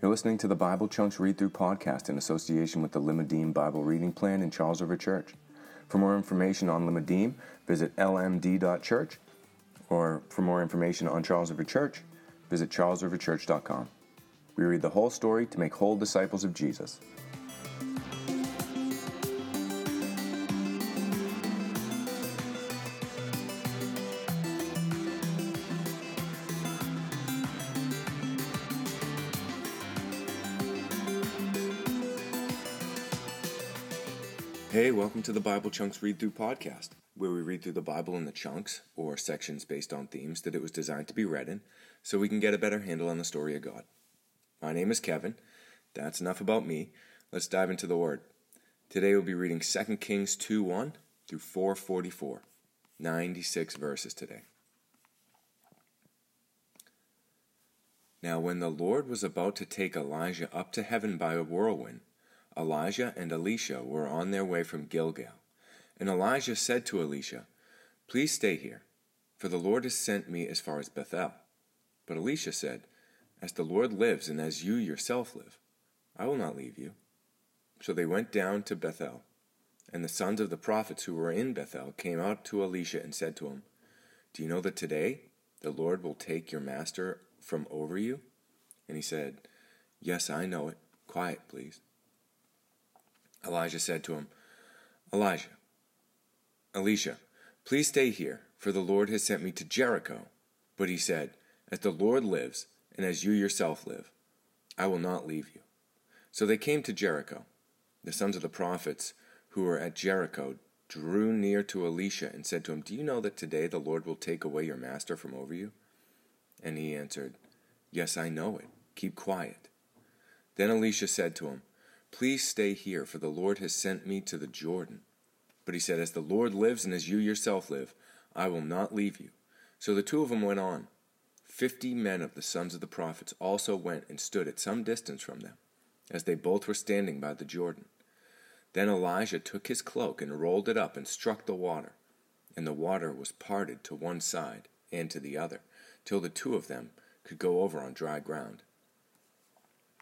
You're listening to the Bible Chunks Read Through podcast in association with the Limmudim Bible Reading Plan in Charles River Church. For more information on Limmudim, visit lmd.church, or for more information on Charles River Church, visit charlesriverchurch.com. We read the whole story to make whole disciples of Jesus. Welcome to the Bible Chunks Read Through podcast, where we read through the Bible in the chunks, or sections based on themes that it was designed to be read in, so we can get a better handle on the story of God. My name is Kevin. That's enough about me. Let's dive into the Word. Today we'll be reading 2 Kings 2 1 through 444. 96 verses today. Now, when the Lord was about to take Elijah up to heaven by a whirlwind, Elijah and Elisha were on their way from Gilgal. And Elijah said to Elisha, Please stay here, for the Lord has sent me as far as Bethel. But Elisha said, As the Lord lives and as you yourself live, I will not leave you. So they went down to Bethel. And the sons of the prophets who were in Bethel came out to Elisha and said to him, Do you know that today the Lord will take your master from over you? And he said, Yes, I know it. Quiet, please. Elijah said to him, Elijah, Elisha, please stay here, for the Lord has sent me to Jericho. But he said, As the Lord lives, and as you yourself live, I will not leave you. So they came to Jericho. The sons of the prophets who were at Jericho drew near to Elisha and said to him, Do you know that today the Lord will take away your master from over you? And he answered, Yes, I know it. Keep quiet. Then Elisha said to him, Please stay here, for the Lord has sent me to the Jordan. But he said, As the Lord lives and as you yourself live, I will not leave you. So the two of them went on. Fifty men of the sons of the prophets also went and stood at some distance from them, as they both were standing by the Jordan. Then Elijah took his cloak and rolled it up and struck the water, and the water was parted to one side and to the other, till the two of them could go over on dry ground.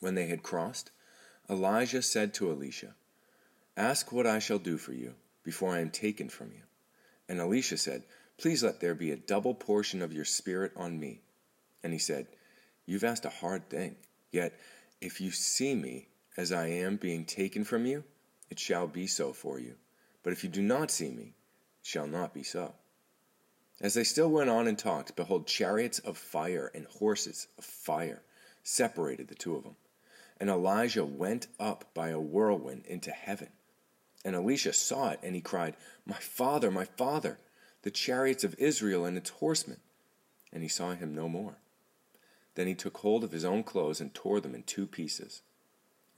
When they had crossed, Elijah said to Elisha, Ask what I shall do for you before I am taken from you. And Elisha said, Please let there be a double portion of your spirit on me. And he said, You've asked a hard thing. Yet, if you see me as I am being taken from you, it shall be so for you. But if you do not see me, it shall not be so. As they still went on and talked, behold, chariots of fire and horses of fire separated the two of them. And Elijah went up by a whirlwind into heaven. And Elisha saw it, and he cried, My father, my father, the chariots of Israel and its horsemen. And he saw him no more. Then he took hold of his own clothes and tore them in two pieces.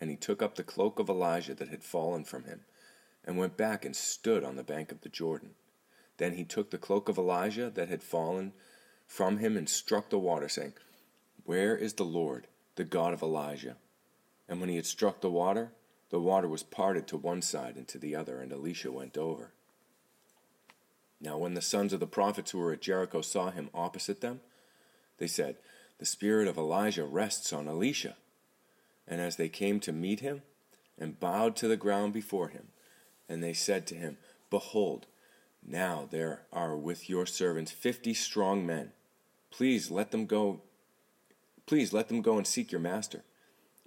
And he took up the cloak of Elijah that had fallen from him, and went back and stood on the bank of the Jordan. Then he took the cloak of Elijah that had fallen from him and struck the water, saying, Where is the Lord, the God of Elijah? And when he had struck the water, the water was parted to one side and to the other, and Elisha went over. Now, when the sons of the prophets who were at Jericho saw him opposite them, they said, The spirit of Elijah rests on Elisha. And as they came to meet him, and bowed to the ground before him, and they said to him, Behold, now there are with your servants fifty strong men. Please let them go. Please let them go and seek your master.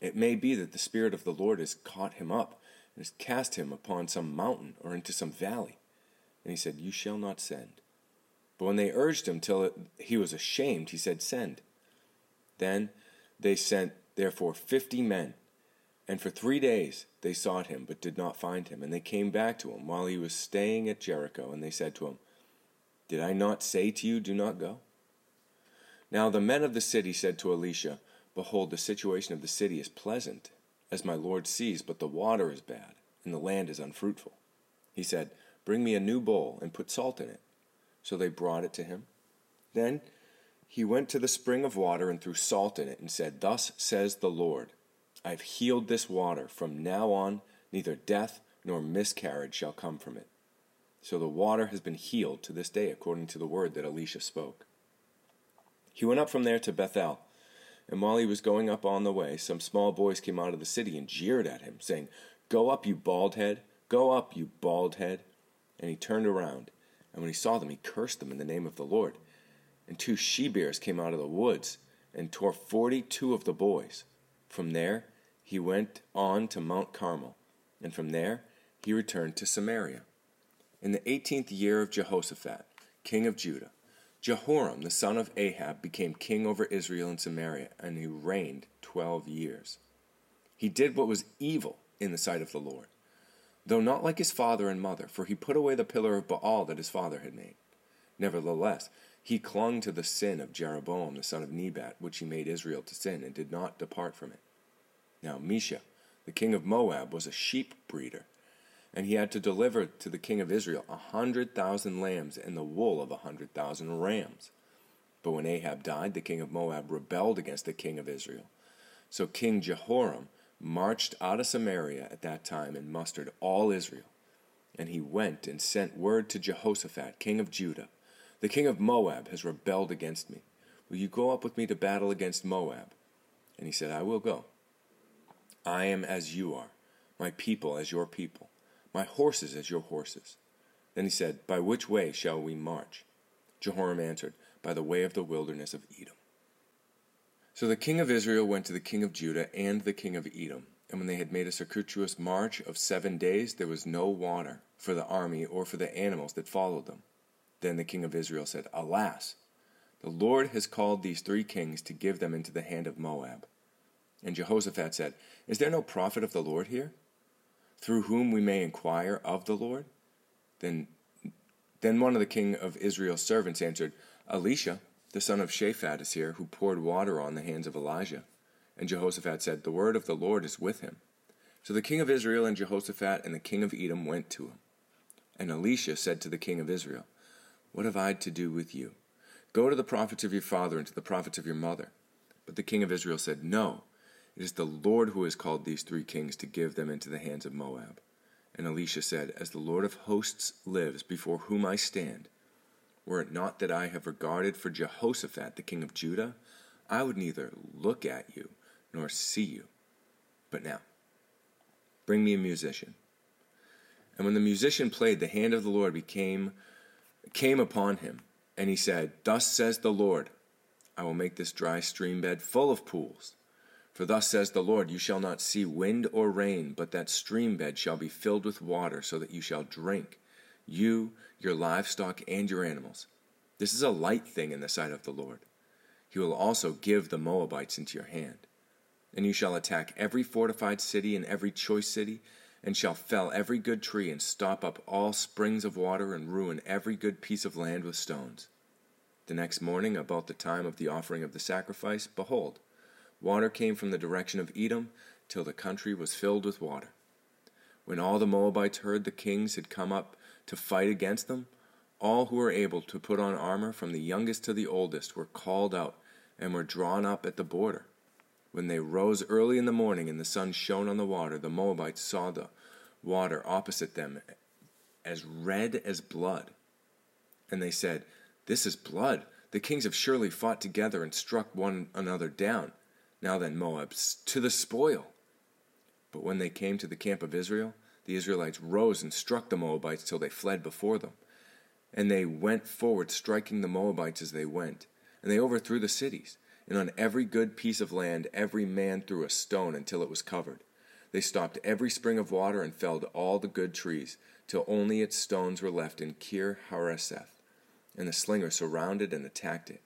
It may be that the Spirit of the Lord has caught him up and has cast him upon some mountain or into some valley. And he said, You shall not send. But when they urged him till he was ashamed, he said, Send. Then they sent, therefore, fifty men. And for three days they sought him, but did not find him. And they came back to him while he was staying at Jericho. And they said to him, Did I not say to you, Do not go? Now the men of the city said to Elisha, Behold, the situation of the city is pleasant, as my Lord sees, but the water is bad, and the land is unfruitful. He said, Bring me a new bowl, and put salt in it. So they brought it to him. Then he went to the spring of water and threw salt in it, and said, Thus says the Lord, I have healed this water. From now on, neither death nor miscarriage shall come from it. So the water has been healed to this day, according to the word that Elisha spoke. He went up from there to Bethel And while he was going up on the way, some small boys came out of the city and jeered at him, saying, Go up, you bald head! Go up, you bald head! And he turned around, and when he saw them, he cursed them in the name of the Lord. And two she bears came out of the woods and tore forty two of the boys. From there he went on to Mount Carmel, and from there he returned to Samaria. In the eighteenth year of Jehoshaphat, king of Judah, Jehoram the son of Ahab became king over Israel and Samaria, and he reigned twelve years. He did what was evil in the sight of the Lord, though not like his father and mother, for he put away the pillar of Baal that his father had made. Nevertheless, he clung to the sin of Jeroboam the son of Nebat, which he made Israel to sin, and did not depart from it. Now Mesha, the king of Moab, was a sheep breeder, and he had to deliver to the king of Israel a hundred thousand lambs and the wool of a hundred thousand rams. But when Ahab died, the king of Moab rebelled against the king of Israel. So King Jehoram marched out of Samaria at that time and mustered all Israel. And he went and sent word to Jehoshaphat, king of Judah The king of Moab has rebelled against me. Will you go up with me to battle against Moab? And he said, I will go. I am as you are, my people as your people, my horses as your horses. Then he said, By which way shall we march? Jehoram answered, By the way of the wilderness of Edom. So the king of Israel went to the king of Judah and the king of Edom. And when they had made a circuitous march of seven days, there was no water for the army or for the animals that followed them. Then the king of Israel said, Alas, the Lord has called these three kings to give them into the hand of Moab. And Jehoshaphat said, Is there no prophet of the Lord here, through whom we may inquire of the Lord? Then, then one of the king of Israel's servants answered, Elisha, the son of Shaphat, is here, who poured water on the hands of Elijah. And Jehoshaphat said, The word of the Lord is with him. So the king of Israel and Jehoshaphat and the king of Edom went to him. And Elisha said to the king of Israel, What have I to do with you? Go to the prophets of your father and to the prophets of your mother. But the king of Israel said, No. It is the Lord who has called these three kings to give them into the hands of Moab. And Elisha said, As the Lord of hosts lives, before whom I stand, were it not that I have regarded for Jehoshaphat the king of Judah, I would neither look at you nor see you. But now, bring me a musician. And when the musician played, the hand of the Lord became came upon him, and he said, Thus says the Lord, I will make this dry stream bed full of pools for thus says the Lord, You shall not see wind or rain, but that stream bed shall be filled with water, so that you shall drink, you, your livestock, and your animals. This is a light thing in the sight of the Lord. He will also give the Moabites into your hand. And you shall attack every fortified city and every choice city, and shall fell every good tree, and stop up all springs of water, and ruin every good piece of land with stones. The next morning, about the time of the offering of the sacrifice, behold, Water came from the direction of Edom till the country was filled with water. When all the Moabites heard the kings had come up to fight against them, all who were able to put on armor, from the youngest to the oldest, were called out and were drawn up at the border. When they rose early in the morning and the sun shone on the water, the Moabites saw the water opposite them as red as blood. And they said, This is blood. The kings have surely fought together and struck one another down. Now then, Moab, to the spoil. But when they came to the camp of Israel, the Israelites rose and struck the Moabites till they fled before them. And they went forward, striking the Moabites as they went. And they overthrew the cities. And on every good piece of land, every man threw a stone until it was covered. They stopped every spring of water and felled all the good trees, till only its stones were left in Kir Hareseth. And the slingers surrounded and attacked it.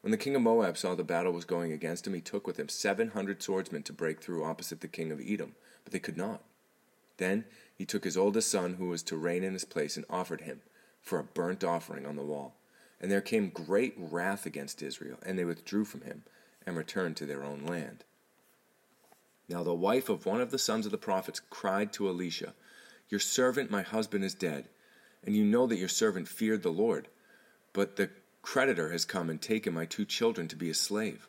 When the king of Moab saw the battle was going against him, he took with him seven hundred swordsmen to break through opposite the king of Edom, but they could not. Then he took his oldest son, who was to reign in his place, and offered him for a burnt offering on the wall. And there came great wrath against Israel, and they withdrew from him, and returned to their own land. Now the wife of one of the sons of the prophets cried to Elisha, Your servant, my husband, is dead, and you know that your servant feared the Lord. But the creditor has come and taken my two children to be a slave.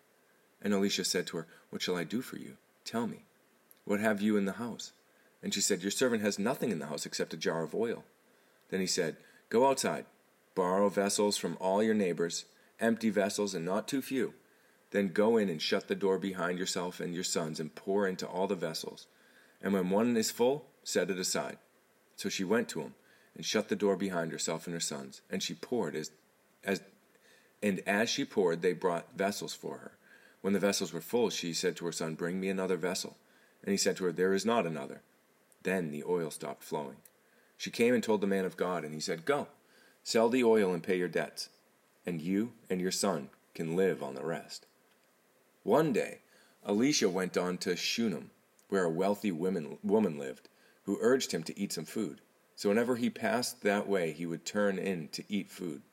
And Elisha said to her, What shall I do for you? Tell me. What have you in the house? And she said, Your servant has nothing in the house except a jar of oil. Then he said, Go outside, borrow vessels from all your neighbors, empty vessels and not too few, Then go in and shut the door behind yourself and your sons, and pour into all the vessels. And when one is full, set it aside. So she went to him, and shut the door behind herself and her sons, and she poured as, as and as she poured, they brought vessels for her. When the vessels were full, she said to her son, Bring me another vessel. And he said to her, There is not another. Then the oil stopped flowing. She came and told the man of God, and he said, Go, sell the oil and pay your debts, and you and your son can live on the rest. One day, Elisha went on to Shunem, where a wealthy woman, woman lived, who urged him to eat some food. So whenever he passed that way, he would turn in to eat food.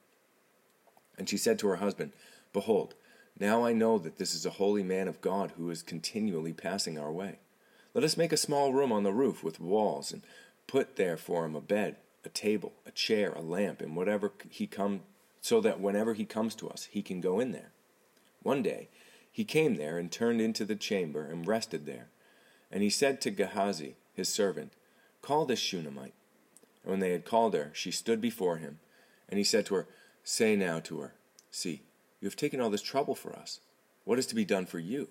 And she said to her husband, Behold, now I know that this is a holy man of God who is continually passing our way. Let us make a small room on the roof with walls, and put there for him a bed, a table, a chair, a lamp, and whatever he come, so that whenever he comes to us, he can go in there. One day he came there and turned into the chamber and rested there. And he said to Gehazi, his servant, Call this Shunammite. And when they had called her, she stood before him. And he said to her, Say now to her, See, you have taken all this trouble for us. What is to be done for you?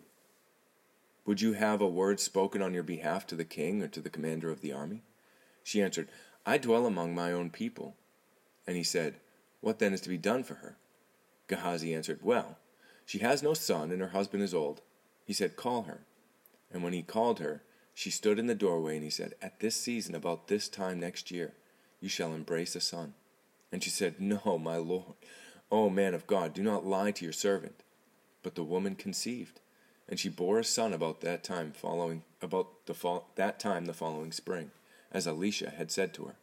Would you have a word spoken on your behalf to the king or to the commander of the army? She answered, I dwell among my own people. And he said, What then is to be done for her? Gehazi answered, Well, she has no son, and her husband is old. He said, Call her. And when he called her, she stood in the doorway, and he said, At this season, about this time next year, you shall embrace a son. And she said, No, my lord. O man of God, do not lie to your servant. But the woman conceived, and she bore a son about that time following about the that time the following spring, as Elisha had said to her.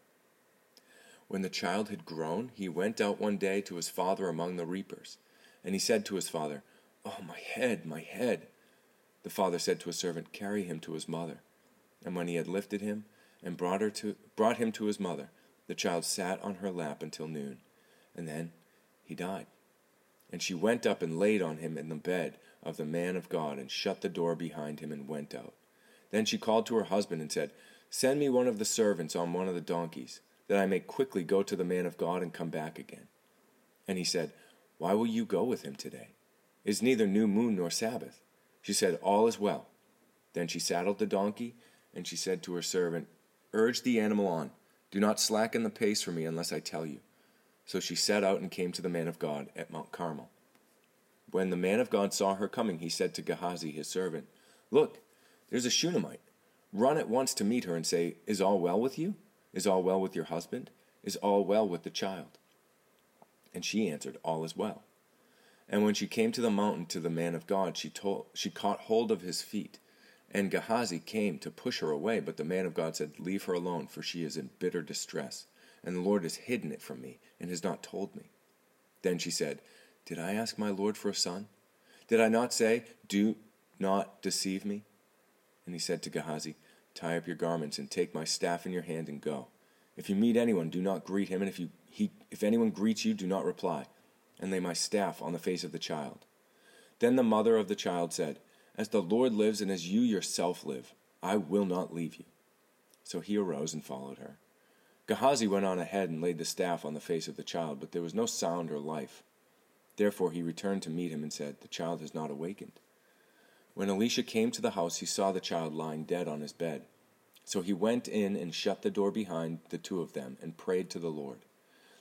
When the child had grown, he went out one day to his father among the reapers. And he said to his father, Oh, my head, my head. The father said to his servant, Carry him to his mother. And when he had lifted him and brought, her to, brought him to his mother, the child sat on her lap until noon. And then he died. And she went up and laid on him in the bed of the man of God, and shut the door behind him, and went out. Then she called to her husband and said, Send me one of the servants on one of the donkeys, that I may quickly go to the man of God and come back again. And he said, why will you go with him today? It is neither new moon nor Sabbath. She said, All is well. Then she saddled the donkey, and she said to her servant, Urge the animal on. Do not slacken the pace for me unless I tell you. So she set out and came to the man of God at Mount Carmel. When the man of God saw her coming, he said to Gehazi, his servant, Look, there's a Shunammite. Run at once to meet her and say, Is all well with you? Is all well with your husband? Is all well with the child? And she answered, All is well. And when she came to the mountain to the man of God, she, told, she caught hold of his feet. And Gehazi came to push her away, but the man of God said, Leave her alone, for she is in bitter distress, and the Lord has hidden it from me, and has not told me. Then she said, Did I ask my Lord for a son? Did I not say, Do not deceive me? And he said to Gehazi, Tie up your garments, and take my staff in your hand, and go. If you meet anyone, do not greet him, and if you he, if anyone greets you, do not reply, and lay my staff on the face of the child. Then the mother of the child said, As the Lord lives and as you yourself live, I will not leave you. So he arose and followed her. Gehazi went on ahead and laid the staff on the face of the child, but there was no sound or life. Therefore he returned to meet him and said, The child has not awakened. When Elisha came to the house, he saw the child lying dead on his bed. So he went in and shut the door behind the two of them and prayed to the Lord.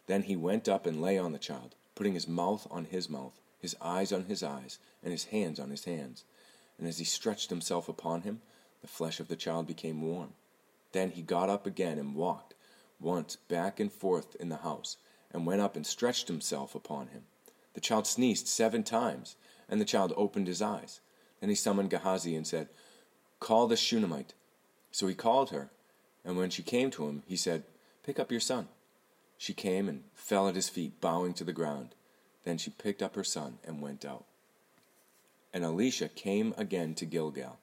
Then he went up and lay on the child, putting his mouth on his mouth, his eyes on his eyes, and his hands on his hands. And as he stretched himself upon him, the flesh of the child became warm. Then he got up again and walked once back and forth in the house, and went up and stretched himself upon him. The child sneezed seven times, and the child opened his eyes. Then he summoned Gehazi and said, Call the Shunammite. So he called her, and when she came to him, he said, Pick up your son. She came and fell at his feet, bowing to the ground. Then she picked up her son and went out. And Elisha came again to Gilgal,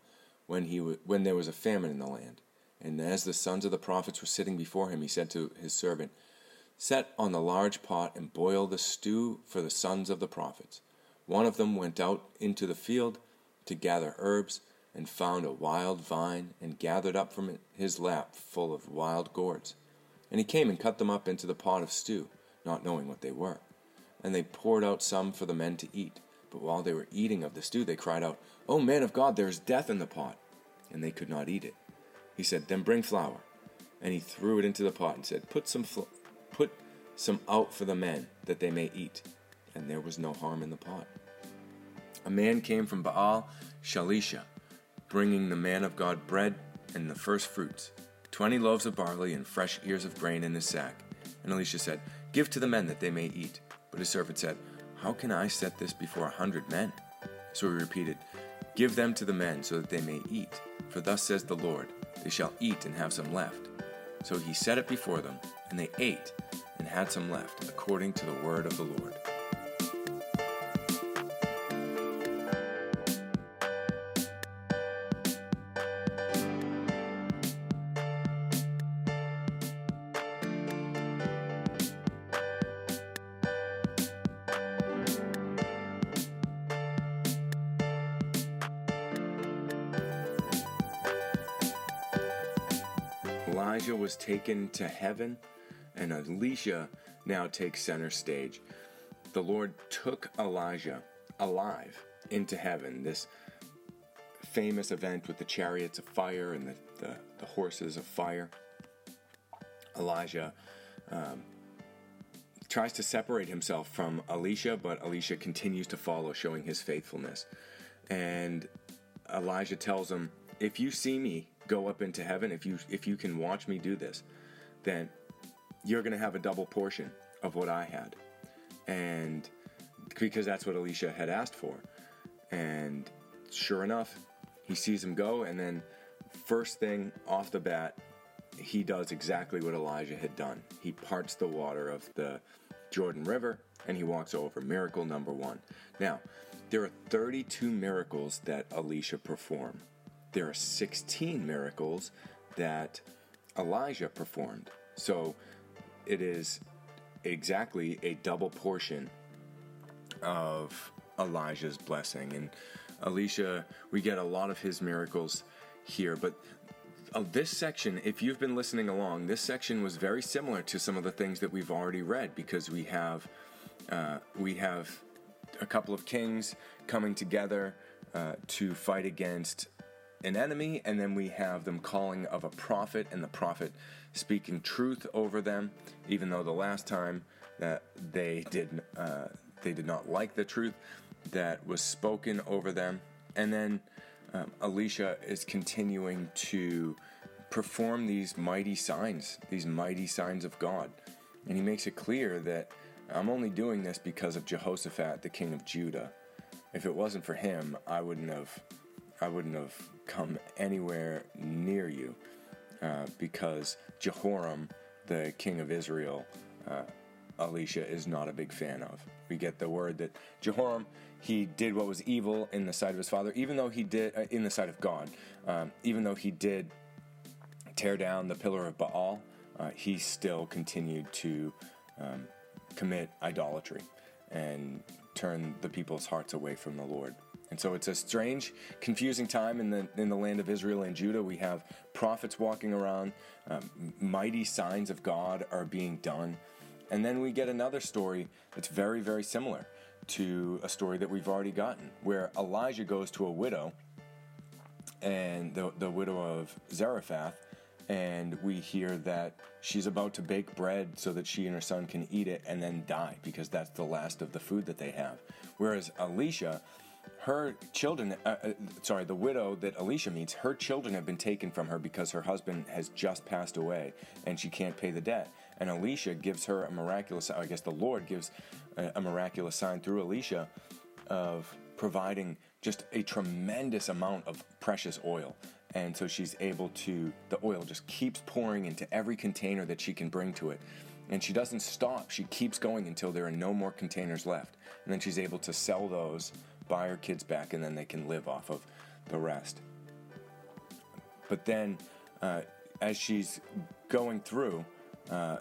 when, he w- when there was a famine in the land. And as the sons of the prophets were sitting before him, he said to his servant, Set on the large pot and boil the stew for the sons of the prophets. One of them went out into the field to gather herbs, and found a wild vine, and gathered up from his lap full of wild gourds. And he came and cut them up into the pot of stew, not knowing what they were. And they poured out some for the men to eat, But while they were eating of the stew, they cried out, O man of God, there is death in the pot. And they could not eat it. He said, Then bring flour. And he threw it into the pot and said, Put some, fl- put some out for the men, that they may eat. And there was no harm in the pot. A man came from Baal Shalisha, bringing the man of God bread and the first fruits, twenty loaves of barley and fresh ears of grain in his sack. And Elisha said, Give to the men that they may eat. But his servant said, How can I set this before a hundred men? So he repeated, Give them to the men so that they may eat. For thus says the Lord, They shall eat and have some left. So he set it before them, and they ate and had some left, according to the word of the Lord. Taken to heaven, and Elisha now takes center stage. The Lord took Elijah alive into heaven, this famous event with the chariots of fire and the, the, the horses of fire. Elijah um, tries to separate himself from Elisha, but Elisha continues to follow, showing his faithfulness. And Elijah tells him, If you see me go up into heaven, if you if you can watch me do this, then you're going to have a double portion of what I had. And because that's what Elisha had asked for. And sure enough, he sees him go and then first thing off the bat, he does exactly what Elijah had done. He parts the water of the Jordan River and he walks over. Miracle number 1. Now, there are 32 miracles that Elisha performed there are 16 miracles that Elijah performed. So it is exactly a double portion of Elijah's blessing. And Elisha, we get a lot of his miracles here. But uh, this section, if you've been listening along, this section was very similar to some of the things that we've already read because we have uh, we have a couple of kings coming together uh, to fight against an enemy, and then we have them calling of a prophet, and the prophet speaking truth over them, even though the last time that they did uh, they did not like the truth that was spoken over them, and then um, Elisha is continuing to perform these mighty signs, these mighty signs of God, and he makes it clear that I'm only doing this because of Jehoshaphat, the king of Judah. If it wasn't for him, I wouldn't have I wouldn't have come anywhere near you uh, because Jehoram, the king of Israel, uh, Elisha is not a big fan of. We get the word that Jehoram he did what was evil in the sight of his father, even though he did uh, in the sight of God, um, even though he did tear down the pillar of Baal, uh, he still continued to um, commit idolatry and turn the people's hearts away from the Lord. And so it's a strange, confusing time in the in the land of Israel and Judah. We have prophets walking around, um, mighty signs of God are being done, and then we get another story that's very, very similar to a story that we've already gotten, where Elijah goes to a widow, and the the widow of Zarephath, and we hear that she's about to bake bread so that she and her son can eat it and then die because that's the last of the food that they have. Whereas Elisha her children, uh, uh, sorry, the widow that Elisha meets, her children have been taken from her because her husband has just passed away and she can't pay the debt. And Elisha gives her a miraculous, I guess the Lord gives a, a miraculous sign through Elisha of providing just a tremendous amount of precious oil. And so she's able to, the oil just keeps pouring into every container that she can bring to it. And she doesn't stop. She keeps going until there are no more containers left. And then she's able to sell those buy her kids back, and then they can live off of the rest. But then, uh, as she's going through, uh,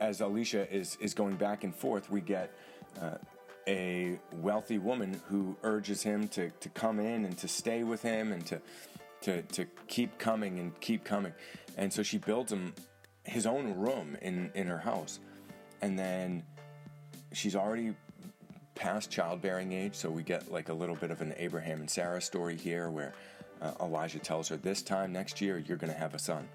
as Elisha is, is going back and forth, we get uh, a wealthy woman who urges him to, to come in and to stay with him and to, to, to keep coming and keep coming. And so she builds him his own room in, in her house. And then she's already past childbearing age, so we get like a little bit of an Abraham and Sarah story here where uh, Elijah tells her, This time next year, you're going to have a son.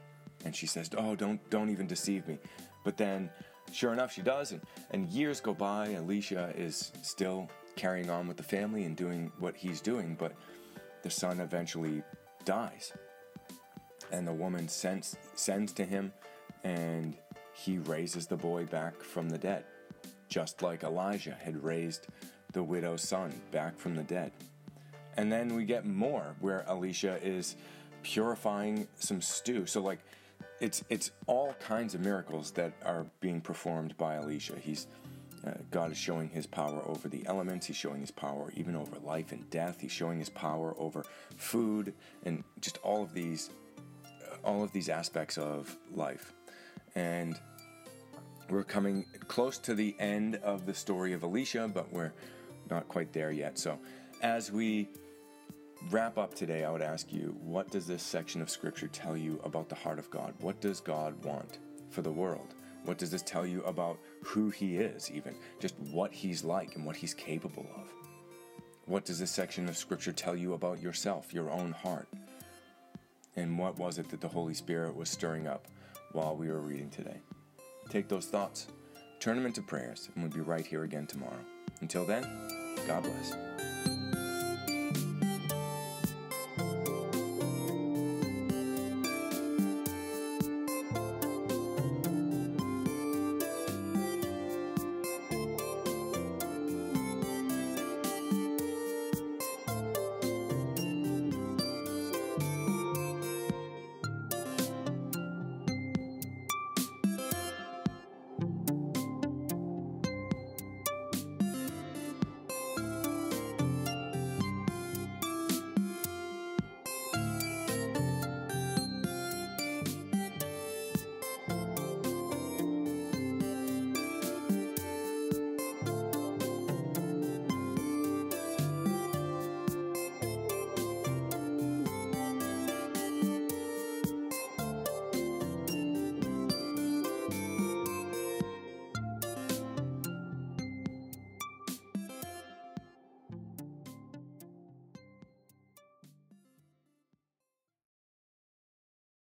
And she says, Oh, don't, don't even deceive me. But then, sure enough, she does. And, and years go by. Elisha is still carrying on with the family and doing what he's doing, but the son eventually dies. And the woman sends, sends to him, and he raises the boy back from the dead, just like Elijah had raised the widow's son back from the dead. And then we get more where Elisha is purifying some stew. So like it's it's all kinds of miracles that are being performed by Elisha. He's uh, God is showing his power over the elements. He's showing his power even over life and death. He's showing his power over food and just all of these all of these aspects of life. And we're coming close to the end of the story of Elisha, but we're not quite there yet. So as we wrap up today, I would ask you, what does this section of scripture tell you about the heart of God? What does God want for the world? What does this tell you about who He is, even? Just what He's like and what He's capable of? What does this section of scripture tell you about yourself, your own heart? And what was it that the Holy Spirit was stirring up while we were reading today? Take those thoughts, turn them into prayers, and we'll be right here again tomorrow. Until then, God bless.